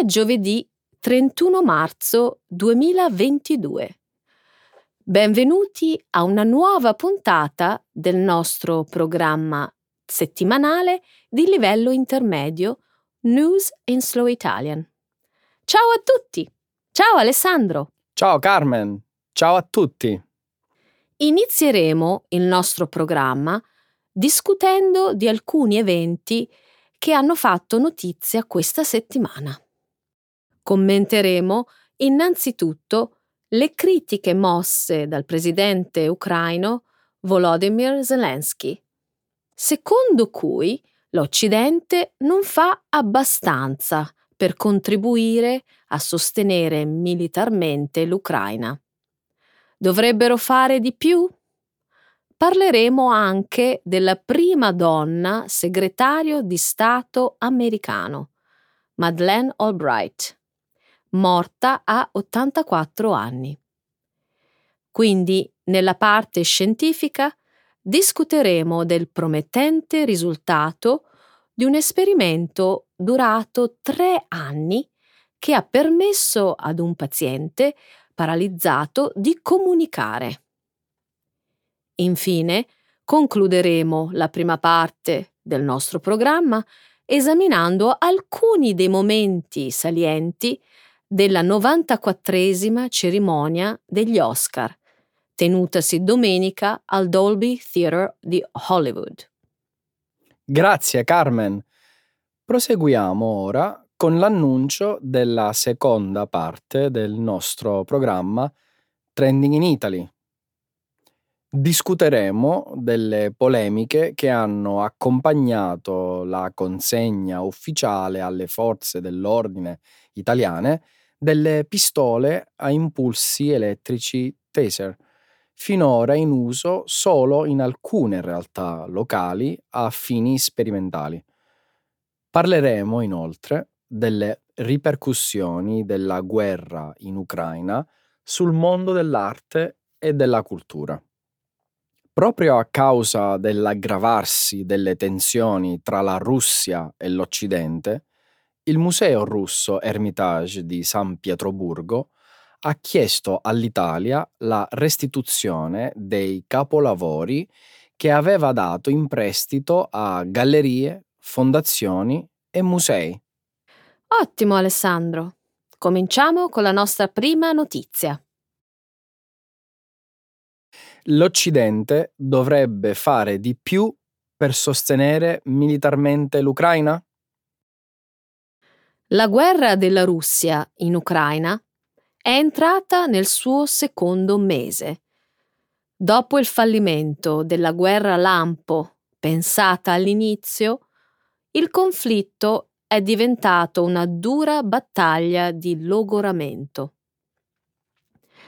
È giovedì 31 marzo 2022. Benvenuti a una nuova puntata del nostro programma settimanale di livello intermedio News in Slow Italian. Ciao a tutti! Ciao Alessandro! Ciao Carmen! Ciao a tutti! Inizieremo il nostro programma discutendo di alcuni eventi che hanno fatto notizia questa settimana. Commenteremo innanzitutto le critiche mosse dal presidente ucraino Volodymyr Zelensky, secondo cui l'Occidente non fa abbastanza per contribuire a sostenere militarmente l'Ucraina. Dovrebbero fare di più? Parleremo anche della prima donna segretario di Stato americano, Madeleine Albright, morta a 84 anni. Quindi, nella parte scientifica, discuteremo del promettente risultato di un esperimento durato tre anni che ha permesso ad un paziente paralizzato di comunicare. Infine, concluderemo la prima parte del nostro programma esaminando alcuni dei momenti salienti della 94esima cerimonia degli Oscar, tenutasi domenica al Dolby Theatre di Hollywood. Grazie Carmen. Proseguiamo ora con l'annuncio della seconda parte del nostro programma Trending in Italy. Discuteremo delle polemiche che hanno accompagnato la consegna ufficiale alle forze dell'ordine italiane delle pistole a impulsi elettrici taser, finora in uso solo in alcune realtà locali a fini sperimentali. Parleremo inoltre delle ripercussioni della guerra in Ucraina sul mondo dell'arte e della cultura. Proprio a causa dell'aggravarsi delle tensioni tra la Russia e l'Occidente, il Museo russo Hermitage di San Pietroburgo ha chiesto all'Italia la restituzione dei capolavori che aveva dato in prestito a gallerie, fondazioni e musei. Ottimo Alessandro. Cominciamo con la nostra prima notizia. L'Occidente dovrebbe fare di più per sostenere militarmente l'Ucraina? La guerra della Russia in Ucraina è entrata nel suo secondo mese. Dopo il fallimento della guerra lampo pensata all'inizio, il conflitto è diventato una dura battaglia di logoramento.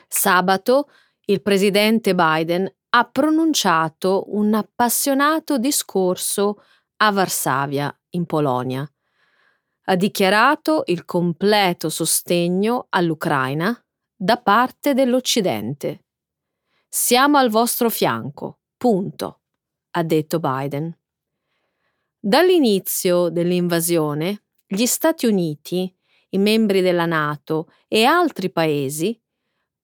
Sabato il presidente Biden ha pronunciato un appassionato discorso a Varsavia, in Polonia. Ha dichiarato il completo sostegno all'Ucraina da parte dell'Occidente. Siamo al vostro fianco, punto, ha detto Biden. Dall'inizio dell'invasione, gli Stati Uniti, i membri della Nato e altri paesi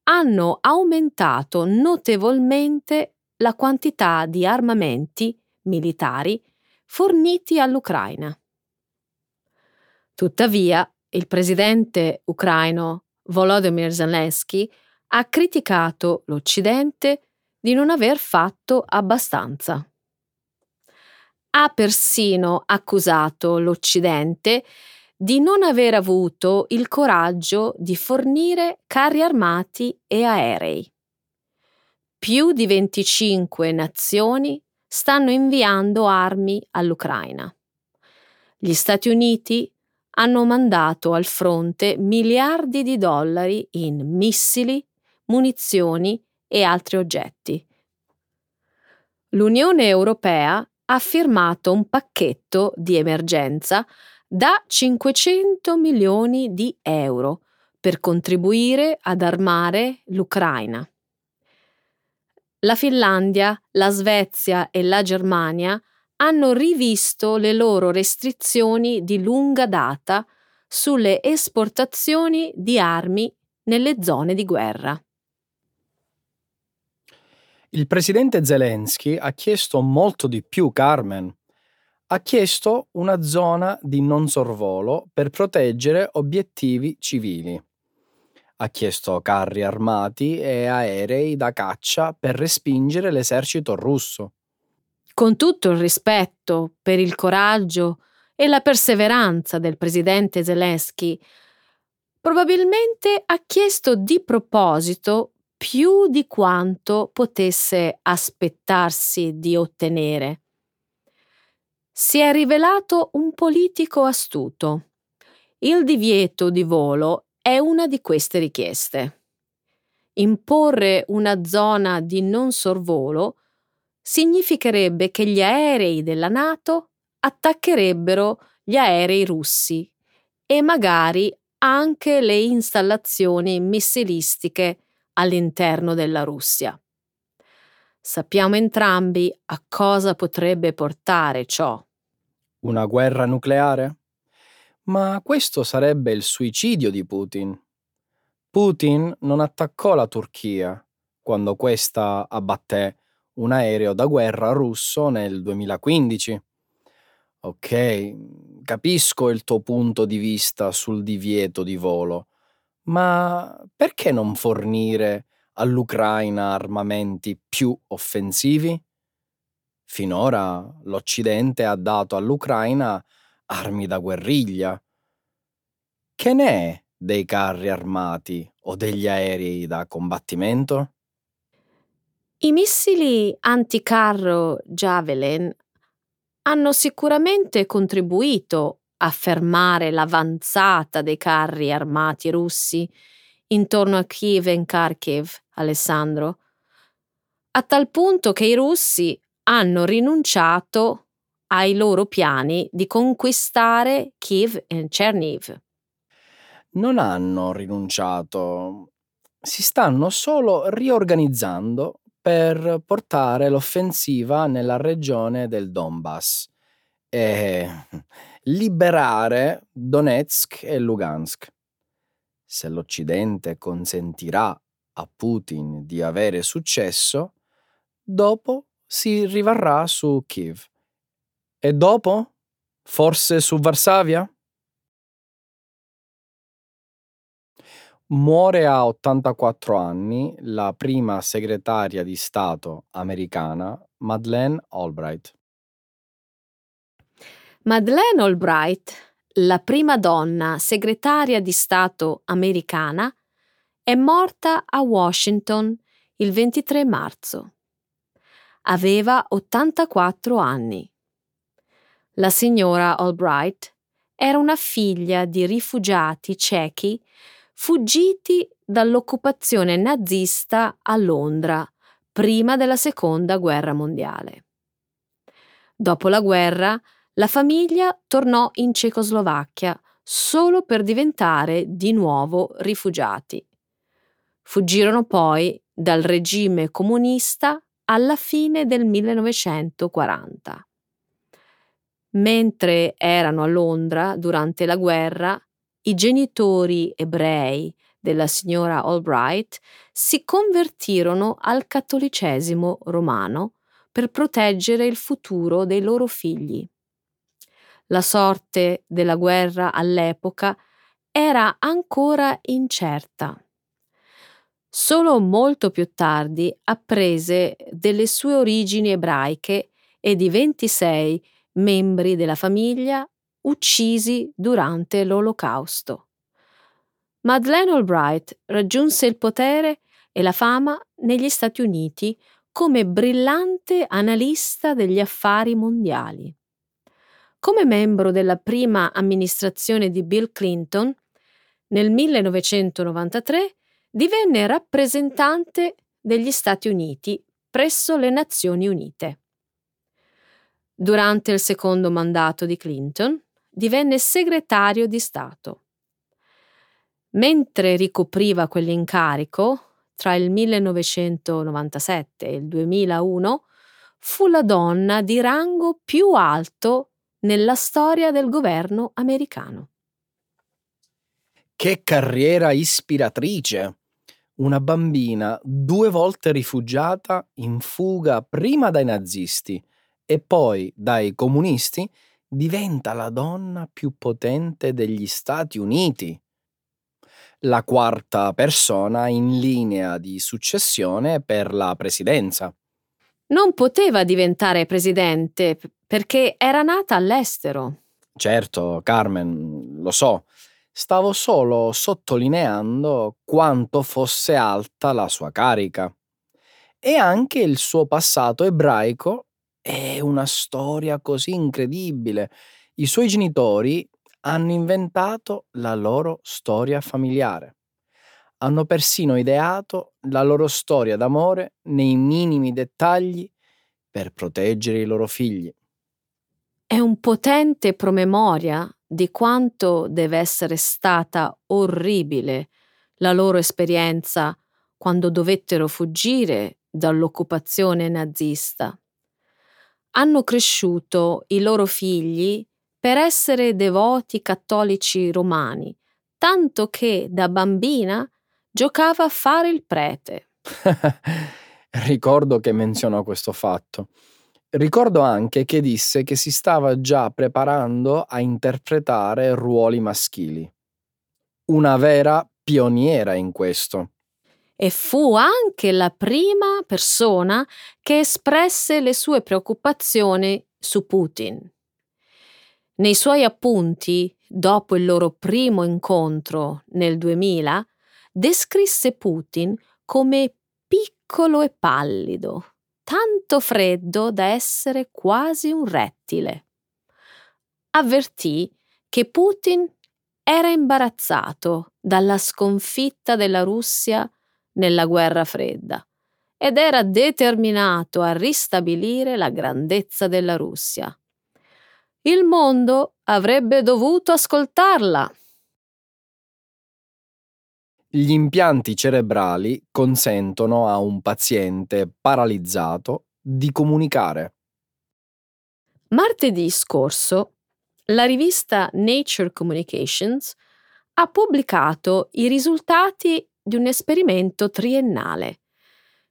hanno aumentato notevolmente la quantità di armamenti militari forniti all'Ucraina. Tuttavia, il presidente ucraino Volodymyr Zelensky ha criticato l'Occidente di non aver fatto abbastanza ha persino accusato l'Occidente di non aver avuto il coraggio di fornire carri armati e aerei. Più di 25 nazioni stanno inviando armi all'Ucraina. Gli Stati Uniti hanno mandato al fronte miliardi di dollari in missili, munizioni e altri oggetti. L'Unione Europea ha firmato un pacchetto di emergenza da 500 milioni di euro per contribuire ad armare l'Ucraina. La Finlandia, la Svezia e la Germania hanno rivisto le loro restrizioni di lunga data sulle esportazioni di armi nelle zone di guerra. Il presidente Zelensky ha chiesto molto di più, Carmen. Ha chiesto una zona di non sorvolo per proteggere obiettivi civili. Ha chiesto carri armati e aerei da caccia per respingere l'esercito russo. Con tutto il rispetto per il coraggio e la perseveranza del presidente Zelensky, probabilmente ha chiesto di proposito più di quanto potesse aspettarsi di ottenere. Si è rivelato un politico astuto. Il divieto di volo è una di queste richieste. Imporre una zona di non sorvolo significherebbe che gli aerei della Nato attaccherebbero gli aerei russi e magari anche le installazioni missilistiche all'interno della Russia. Sappiamo entrambi a cosa potrebbe portare ciò. Una guerra nucleare? Ma questo sarebbe il suicidio di Putin. Putin non attaccò la Turchia quando questa abbatté un aereo da guerra russo nel 2015. Ok, capisco il tuo punto di vista sul divieto di volo, ma perché non fornire all'Ucraina armamenti più offensivi? Finora l'Occidente ha dato all'Ucraina armi da guerriglia. Che ne è dei carri armati o degli aerei da combattimento? I missili anticarro Javelin hanno sicuramente contribuito a fermare l'avanzata dei carri armati russi intorno a Kiev e Kharkiv, Alessandro, a tal punto che i russi hanno rinunciato ai loro piani di conquistare Kiev e Cherniv. Non hanno rinunciato, si stanno solo riorganizzando per portare l'offensiva nella regione del Donbass e liberare Donetsk e Lugansk. Se l'Occidente consentirà a Putin di avere successo, dopo si rivarrà su Kiev. E dopo? Forse su Varsavia? Muore a 84 anni la prima segretaria di Stato americana Madeleine Albright. Madeleine Albright, la prima donna segretaria di Stato americana, è morta a Washington il 23 marzo. Aveva 84 anni. La signora Albright era una figlia di rifugiati cechi fuggiti dall'occupazione nazista a Londra prima della seconda guerra mondiale. Dopo la guerra, la famiglia tornò in Cecoslovacchia solo per diventare di nuovo rifugiati. Fuggirono poi dal regime comunista alla fine del 1940. Mentre erano a Londra durante la guerra, i genitori ebrei della signora Albright si convertirono al cattolicesimo romano per proteggere il futuro dei loro figli. La sorte della guerra all'epoca era ancora incerta. Solo molto più tardi apprese delle sue origini ebraiche e di 26 membri della famiglia uccisi durante l'Olocausto. Madeleine Albright raggiunse il potere e la fama negli Stati Uniti come brillante analista degli affari mondiali. Come membro della prima amministrazione di Bill Clinton, nel 1993 divenne rappresentante degli Stati Uniti presso le Nazioni Unite. Durante il secondo mandato di Clinton divenne segretario di Stato. Mentre ricopriva quell'incarico, tra il 1997 e il 2001, fu la donna di rango più alto nella storia del governo americano. Che carriera ispiratrice! Una bambina due volte rifugiata in fuga prima dai nazisti e poi dai comunisti diventa la donna più potente degli Stati Uniti. La quarta persona in linea di successione per la presidenza. Non poteva diventare presidente perché era nata all'estero. Certo, Carmen, lo so. Stavo solo sottolineando quanto fosse alta la sua carica. E anche il suo passato ebraico è una storia così incredibile. I suoi genitori hanno inventato la loro storia familiare. Hanno persino ideato la loro storia d'amore nei minimi dettagli per proteggere i loro figli. È un potente promemoria di quanto deve essere stata orribile la loro esperienza quando dovettero fuggire dall'occupazione nazista. Hanno cresciuto i loro figli per essere devoti cattolici romani, tanto che da bambina giocava a fare il prete. Ricordo che menzionò questo fatto. Ricordo anche che disse che si stava già preparando a interpretare ruoli maschili. Una vera pioniera in questo. E fu anche la prima persona che espresse le sue preoccupazioni su Putin. Nei suoi appunti, dopo il loro primo incontro nel 2000, descrisse Putin come piccolo e pallido, tanto freddo da essere quasi un rettile. Avvertì che Putin era imbarazzato dalla sconfitta della Russia nella guerra fredda ed era determinato a ristabilire la grandezza della Russia. Il mondo avrebbe dovuto ascoltarla. Gli impianti cerebrali consentono a un paziente paralizzato di comunicare. Martedì scorso, la rivista Nature Communications ha pubblicato i risultati di un esperimento triennale.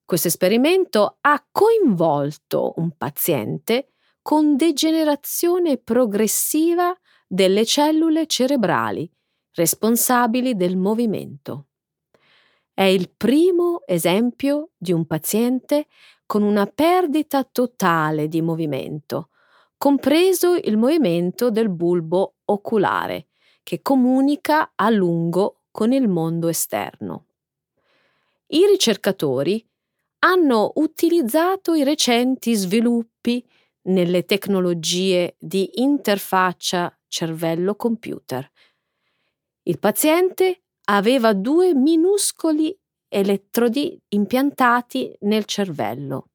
Questo esperimento ha coinvolto un paziente con degenerazione progressiva delle cellule cerebrali responsabili del movimento. È il primo esempio di un paziente con una perdita totale di movimento, compreso il movimento del bulbo oculare, che comunica a lungo con il mondo esterno. I ricercatori hanno utilizzato i recenti sviluppi nelle tecnologie di interfaccia cervello-computer. Il paziente aveva due minuscoli elettrodi impiantati nel cervello.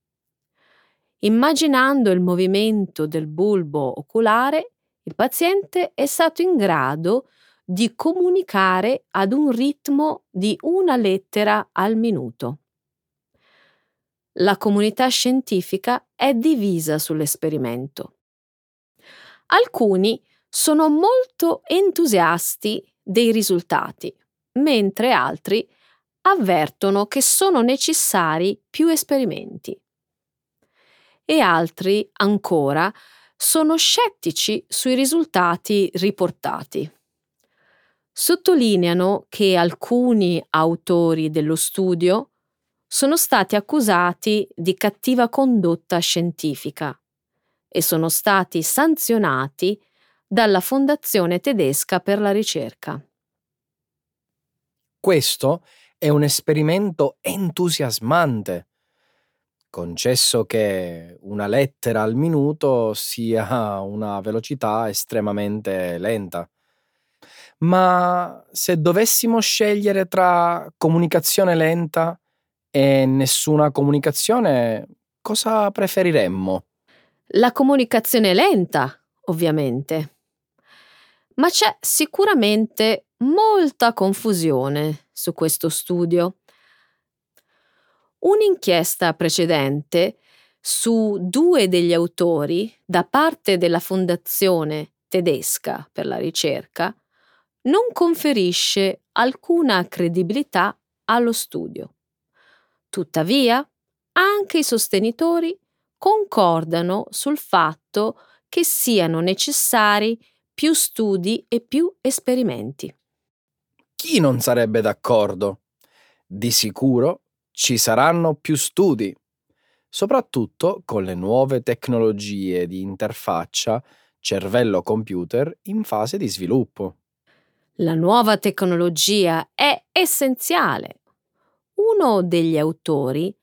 Immaginando il movimento del bulbo oculare, il paziente è stato in grado di comunicare ad un ritmo di una lettera al minuto. La comunità scientifica è divisa sull'esperimento. Alcuni sono molto entusiasti dei risultati mentre altri avvertono che sono necessari più esperimenti. E altri, ancora, sono scettici sui risultati riportati. Sottolineano che alcuni autori dello studio sono stati accusati di cattiva condotta scientifica e sono stati sanzionati dalla Fondazione tedesca per la ricerca. Questo è un esperimento entusiasmante, concesso che una lettera al minuto sia una velocità estremamente lenta. Ma se dovessimo scegliere tra comunicazione lenta e nessuna comunicazione, cosa preferiremmo? La comunicazione lenta, ovviamente. Ma c'è sicuramente molta confusione su questo studio. Un'inchiesta precedente su due degli autori da parte della Fondazione tedesca per la ricerca non conferisce alcuna credibilità allo studio. Tuttavia, anche i sostenitori concordano sul fatto che siano necessari più studi e più esperimenti. Chi non sarebbe d'accordo? Di sicuro ci saranno più studi, soprattutto con le nuove tecnologie di interfaccia cervello-computer in fase di sviluppo. La nuova tecnologia è essenziale. Uno degli autori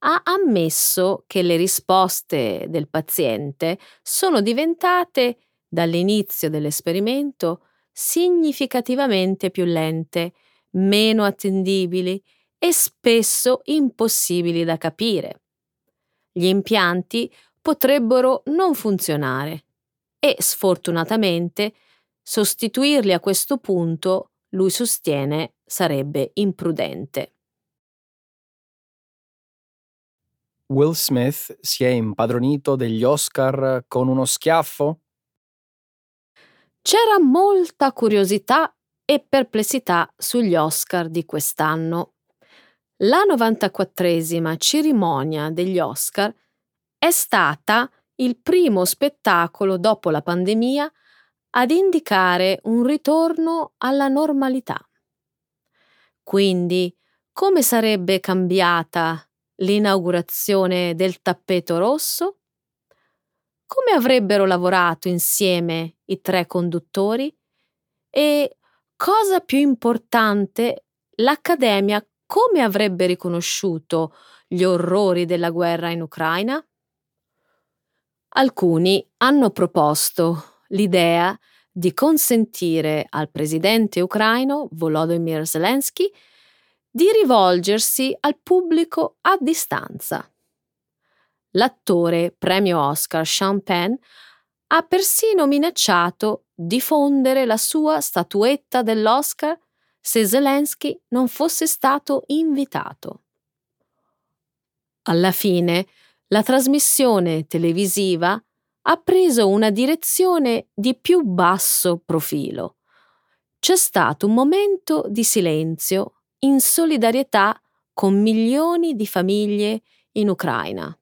ha ammesso che le risposte del paziente sono diventate, dall'inizio dell'esperimento, significativamente più lente, meno attendibili e spesso impossibili da capire. Gli impianti potrebbero non funzionare e sfortunatamente sostituirli a questo punto, lui sostiene, sarebbe imprudente. Will Smith si è impadronito degli Oscar con uno schiaffo? C'era molta curiosità e perplessità sugli Oscar di quest'anno. La 94esima cerimonia degli Oscar è stata il primo spettacolo dopo la pandemia ad indicare un ritorno alla normalità. Quindi, come sarebbe cambiata l'inaugurazione del tappeto rosso? Come avrebbero lavorato insieme i tre conduttori? E cosa più importante, l'Accademia come avrebbe riconosciuto gli orrori della guerra in Ucraina? Alcuni hanno proposto l'idea di consentire al presidente ucraino Volodymyr Zelensky di rivolgersi al pubblico a distanza. L'attore premio Oscar Sean Penn ha persino minacciato di fondere la sua statuetta dell'Oscar se Zelensky non fosse stato invitato. Alla fine, la trasmissione televisiva ha preso una direzione di più basso profilo. C'è stato un momento di silenzio in solidarietà con milioni di famiglie in Ucraina.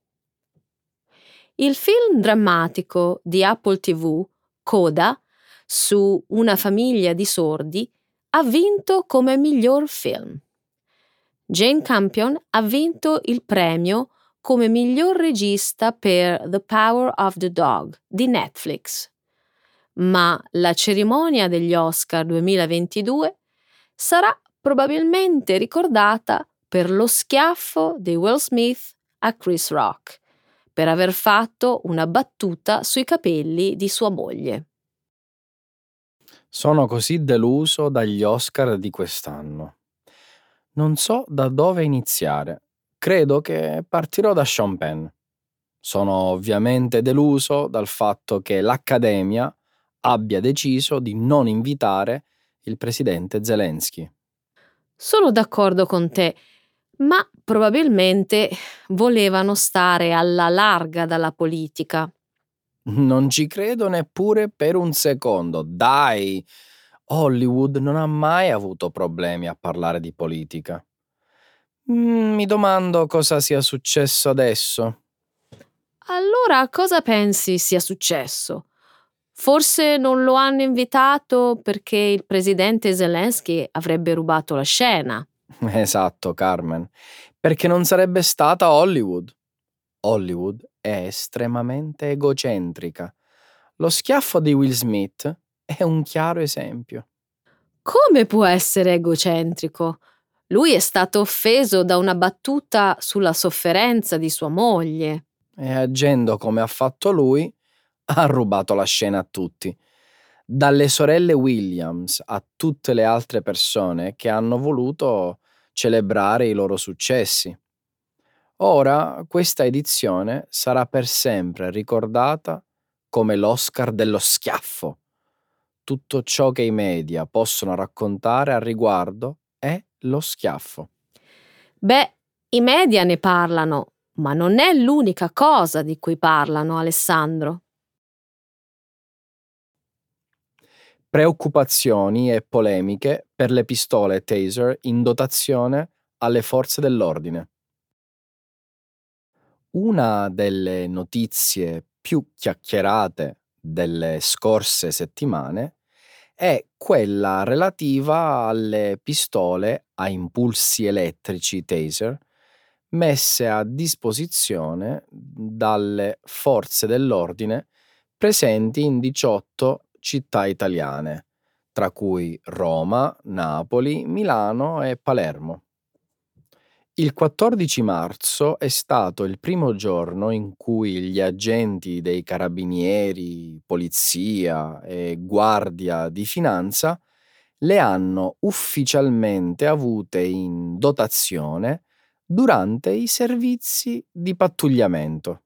Il film drammatico di Apple TV, Coda, su una famiglia di sordi, ha vinto come miglior film. Jane Campion ha vinto il premio come miglior regista per The Power of the Dog di Netflix. Ma la cerimonia degli Oscar 2022 sarà probabilmente ricordata per lo schiaffo di Will Smith a Chris Rock, per aver fatto una battuta sui capelli di sua moglie. Sono così deluso dagli Oscar di quest'anno. Non so da dove iniziare. Credo che partirò da Sean Penn. Sono ovviamente deluso dal fatto che l'Accademia abbia deciso di non invitare il presidente Zelensky. Sono d'accordo con te, ma probabilmente volevano stare alla larga dalla politica. Non ci credo neppure per un secondo. Dai! Hollywood non ha mai avuto problemi a parlare di politica. Mm, mi domando cosa sia successo adesso. Allora cosa pensi sia successo? Forse non lo hanno invitato perché il presidente Zelensky avrebbe rubato la scena. Esatto, Carmen, perché non sarebbe stata Hollywood. Hollywood è estremamente egocentrica. Lo schiaffo di Will Smith è un chiaro esempio. Come può essere egocentrico? Lui è stato offeso da una battuta sulla sofferenza di sua moglie. E agendo come ha fatto lui, ha rubato la scena a tutti, dalle sorelle Williams a tutte le altre persone che hanno voluto celebrare i loro successi. Ora questa edizione sarà per sempre ricordata come l'Oscar dello schiaffo. Tutto ciò che i media possono raccontare al riguardo è lo schiaffo. Beh, i media ne parlano, ma non è l'unica cosa di cui parlano, Alessandro. preoccupazioni e polemiche per le pistole taser in dotazione alle forze dell'ordine. Una delle notizie più chiacchierate delle scorse settimane è quella relativa alle pistole a impulsi elettrici taser messe a disposizione dalle forze dell'ordine presenti in 18 città italiane, tra cui Roma, Napoli, Milano e Palermo. Il 14 marzo è stato il primo giorno in cui gli agenti dei carabinieri, polizia e guardia di finanza le hanno ufficialmente avute in dotazione durante i servizi di pattugliamento.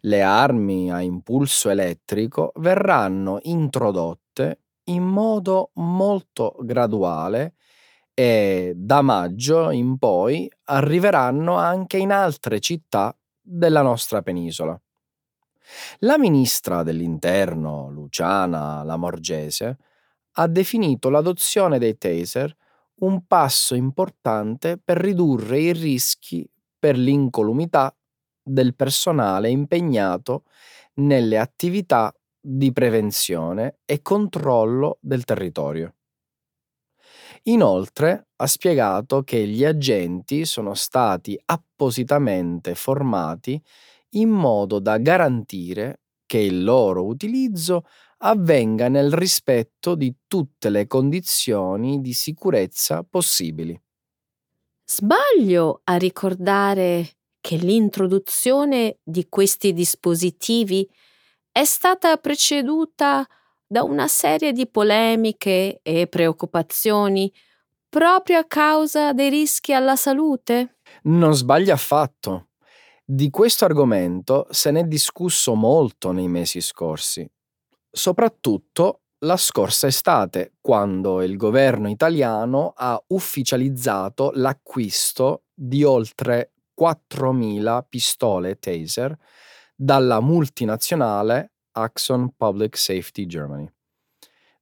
Le armi a impulso elettrico verranno introdotte in modo molto graduale e da maggio in poi arriveranno anche in altre città della nostra penisola. La ministra dell'Interno, Luciana Lamorgese, ha definito l'adozione dei taser un passo importante per ridurre i rischi per l'incolumità del personale impegnato nelle attività di prevenzione e controllo del territorio. Inoltre ha spiegato che gli agenti sono stati appositamente formati in modo da garantire che il loro utilizzo avvenga nel rispetto di tutte le condizioni di sicurezza possibili. Sbaglio a ricordare che l'introduzione di questi dispositivi è stata preceduta da una serie di polemiche e preoccupazioni proprio a causa dei rischi alla salute? Non sbaglia affatto. Di questo argomento se n'è discusso molto nei mesi scorsi, soprattutto la scorsa estate, quando il governo italiano ha ufficializzato l'acquisto di oltre 4.000 pistole taser dalla multinazionale Axon Public Safety Germany.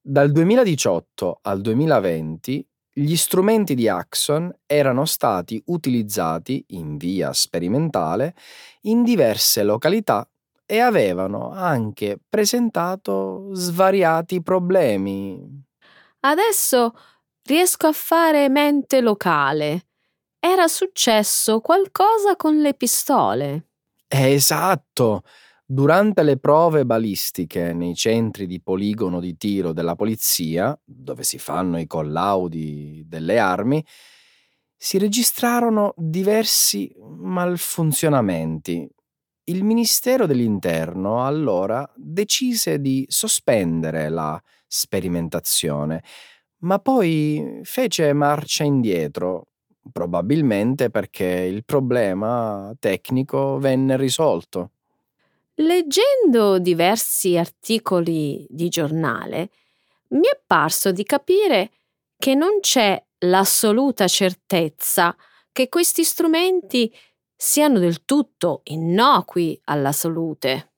Dal 2018 al 2020 gli strumenti di Axon erano stati utilizzati in via sperimentale in diverse località e avevano anche presentato svariati problemi. Adesso riesco a fare mente locale. Era successo qualcosa con le pistole. Esatto. Durante le prove balistiche nei centri di poligono di tiro della polizia, dove si fanno i collaudi delle armi, si registrarono diversi malfunzionamenti. Il Ministero dell'Interno allora decise di sospendere la sperimentazione, ma poi fece marcia indietro, probabilmente perché il problema tecnico venne risolto. Leggendo diversi articoli di giornale, mi è parso di capire che non c'è l'assoluta certezza che questi strumenti siano del tutto innocui alla salute.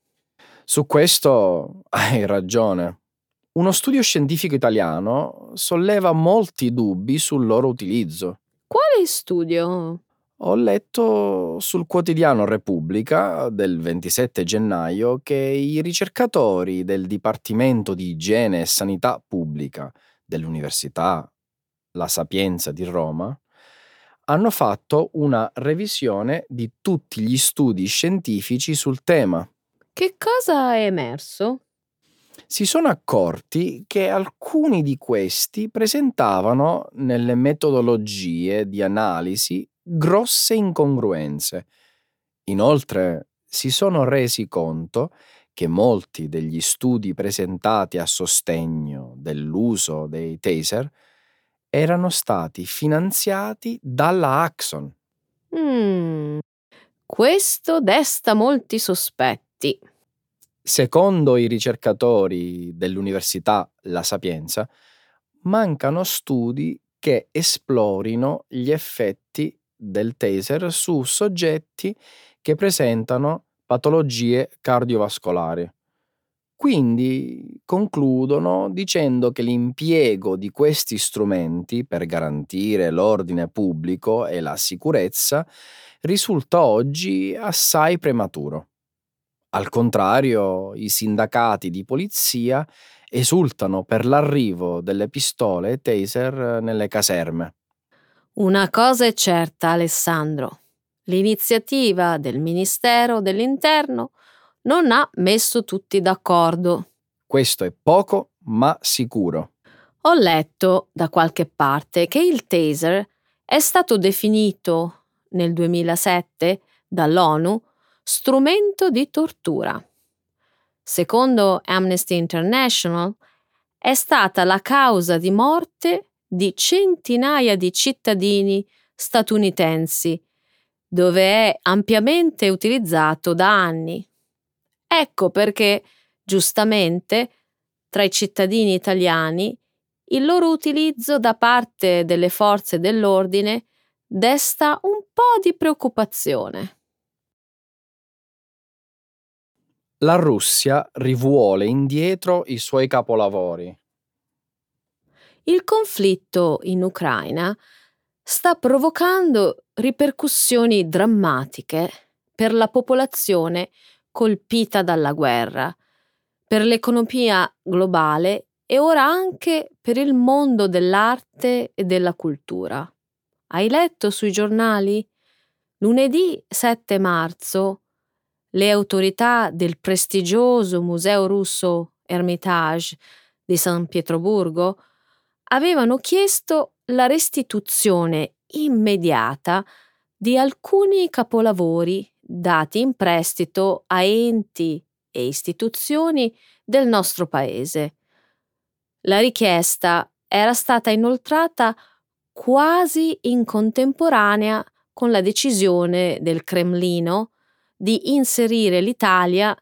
Su questo hai ragione. Uno studio scientifico italiano solleva molti dubbi sul loro utilizzo. Quale studio? Ho letto sul quotidiano Repubblica del 27 gennaio che i ricercatori del Dipartimento di Igiene e Sanità Pubblica dell'Università La Sapienza di Roma hanno fatto una revisione di tutti gli studi scientifici sul tema. Che cosa è emerso? Si sono accorti che alcuni di questi presentavano nelle metodologie di analisi grosse incongruenze. Inoltre si sono resi conto che molti degli studi presentati a sostegno dell'uso dei taser erano stati finanziati dalla Axon. Mm, questo desta molti sospetti. Secondo i ricercatori dell'Università La Sapienza, mancano studi che esplorino gli effetti del taser su soggetti che presentano patologie cardiovascolari. quindi concludono dicendo che l'impiego di questi strumenti per garantire l'ordine pubblico e la sicurezza risulta oggi assai prematuro. Al contrario, i sindacati di polizia esultano per l'arrivo delle pistole taser nelle caserme. Una cosa è certa, Alessandro. L'iniziativa del Ministero dell'Interno non ha messo tutti d'accordo. Questo è poco, ma sicuro. Ho letto da qualche parte che il taser è stato definito nel 2007 dall'ONU strumento di tortura. Secondo Amnesty International, è stata la causa di morte di centinaia di cittadini statunitensi, dove è ampiamente utilizzato da anni. Ecco perché, giustamente, tra i cittadini italiani, il loro utilizzo da parte delle forze dell'ordine desta un po' di preoccupazione. La Russia rivuole indietro i suoi capolavori. Il conflitto in Ucraina sta provocando ripercussioni drammatiche per la popolazione colpita dalla guerra, per l'economia globale e ora anche per il mondo dell'arte e della cultura. Hai letto sui giornali? Lunedì 7 marzo le autorità del prestigioso Museo russo Hermitage di San Pietroburgo avevano chiesto la restituzione immediata di alcuni capolavori dati in prestito a enti e istituzioni del nostro paese. La richiesta era stata inoltrata quasi in contemporanea con la decisione del Cremlino di inserire l'Italia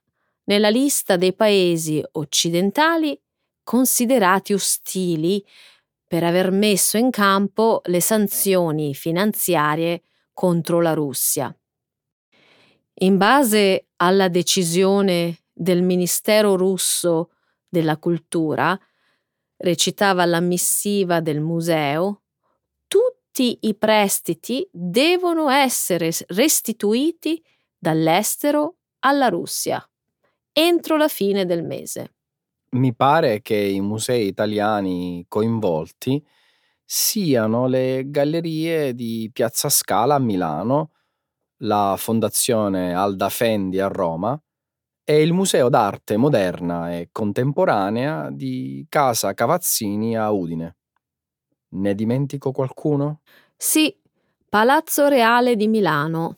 nella lista dei paesi occidentali considerati ostili per aver messo in campo le sanzioni finanziarie contro la Russia. In base alla decisione del Ministero russo della Cultura, recitava la missiva del museo, tutti i prestiti devono essere restituiti dall'estero alla Russia entro la fine del mese. Mi pare che i musei italiani coinvolti siano le gallerie di Piazza Scala a Milano, la Fondazione Alda Fendi a Roma e il Museo d'arte moderna e contemporanea di Casa Cavazzini a Udine. Ne dimentico qualcuno? Sì, Palazzo Reale di Milano,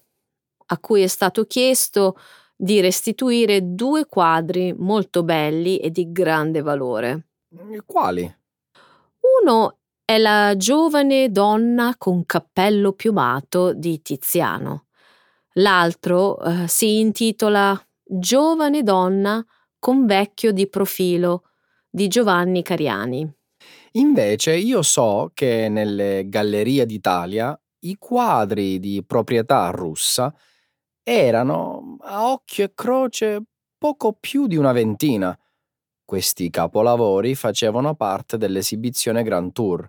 a cui è stato chiesto di restituire due quadri molto belli e di grande valore. Quali? Uno è la giovane donna con cappello piumato di Tiziano. L'altro eh, si intitola Giovane donna con vecchio di profilo di Giovanni Cariani. Invece io so che nelle Gallerie d'Italia i quadri di proprietà russa erano, a occhio e croce, poco più di una ventina. Questi capolavori facevano parte dell'esibizione Grand Tour,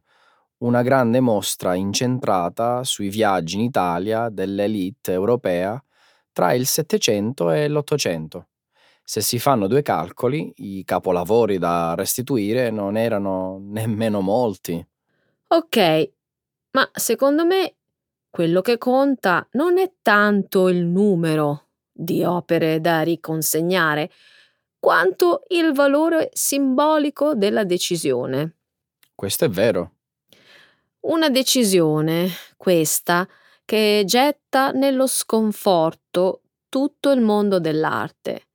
una grande mostra incentrata sui viaggi in Italia dell'elite europea tra il Settecento e l'Ottocento. Se si fanno due calcoli, i capolavori da restituire non erano nemmeno molti. Ok, ma secondo me quello che conta non è tanto il numero di opere da riconsegnare, quanto il valore simbolico della decisione. Questo è vero. Una decisione, questa, che getta nello sconforto tutto il mondo dell'arte,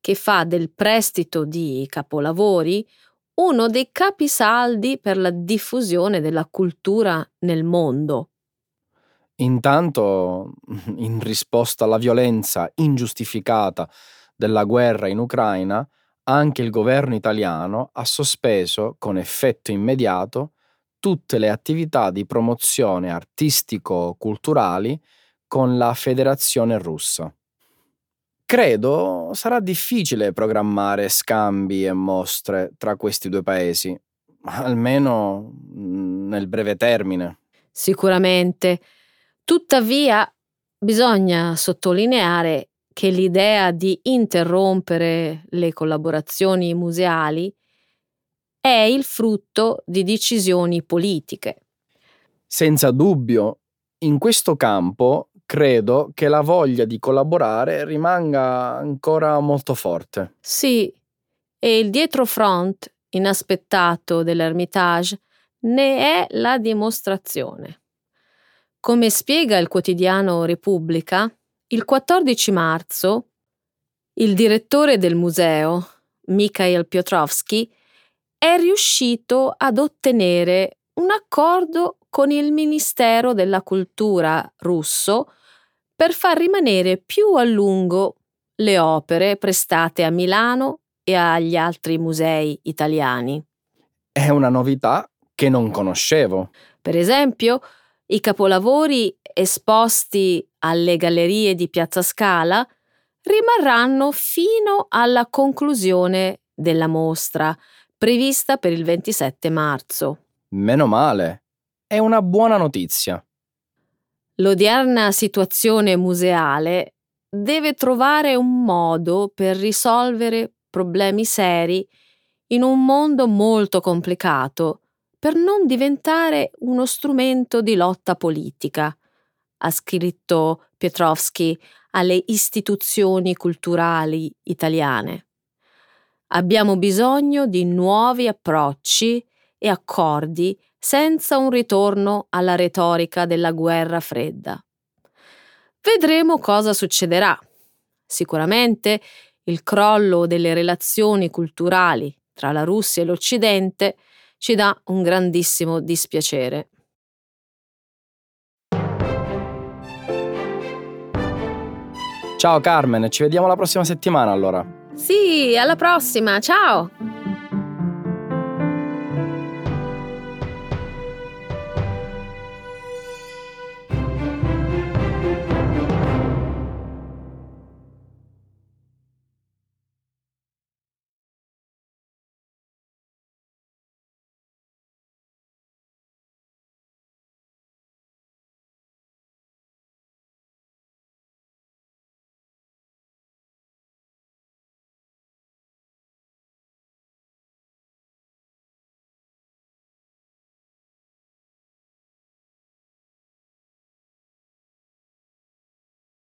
che fa del prestito di capolavori uno dei capisaldi per la diffusione della cultura nel mondo. Intanto, in risposta alla violenza ingiustificata della guerra in Ucraina, anche il governo italiano ha sospeso con effetto immediato tutte le attività di promozione artistico-culturali con la Federazione russa. Credo sarà difficile programmare scambi e mostre tra questi due paesi, almeno nel breve termine. Sicuramente. Tuttavia, bisogna sottolineare che l'idea di interrompere le collaborazioni museali è il frutto di decisioni politiche. Senza dubbio, in questo campo credo che la voglia di collaborare rimanga ancora molto forte. Sì, e il dietrofront inaspettato dell'Ermitage ne è la dimostrazione. Come spiega il quotidiano Repubblica, il 14 marzo il direttore del museo, Mikhail Piotrowski, è riuscito ad ottenere un accordo con il Ministero della Cultura russo per far rimanere più a lungo le opere prestate a Milano e agli altri musei italiani. È una novità che non conoscevo. Per esempio, i capolavori esposti alle gallerie di Piazza Scala rimarranno fino alla conclusione della mostra, prevista per il 27 marzo. Meno male. È una buona notizia. L'odierna situazione museale deve trovare un modo per risolvere problemi seri in un mondo molto complicato, per non diventare uno strumento di lotta politica, ha scritto Piotrowski alle istituzioni culturali italiane. Abbiamo bisogno di nuovi approcci e accordi senza un ritorno alla retorica della guerra fredda. Vedremo cosa succederà. Sicuramente il crollo delle relazioni culturali tra la Russia e l'Occidente ci dà un grandissimo dispiacere. Ciao Carmen, ci vediamo la prossima settimana allora. Sì, alla prossima, ciao!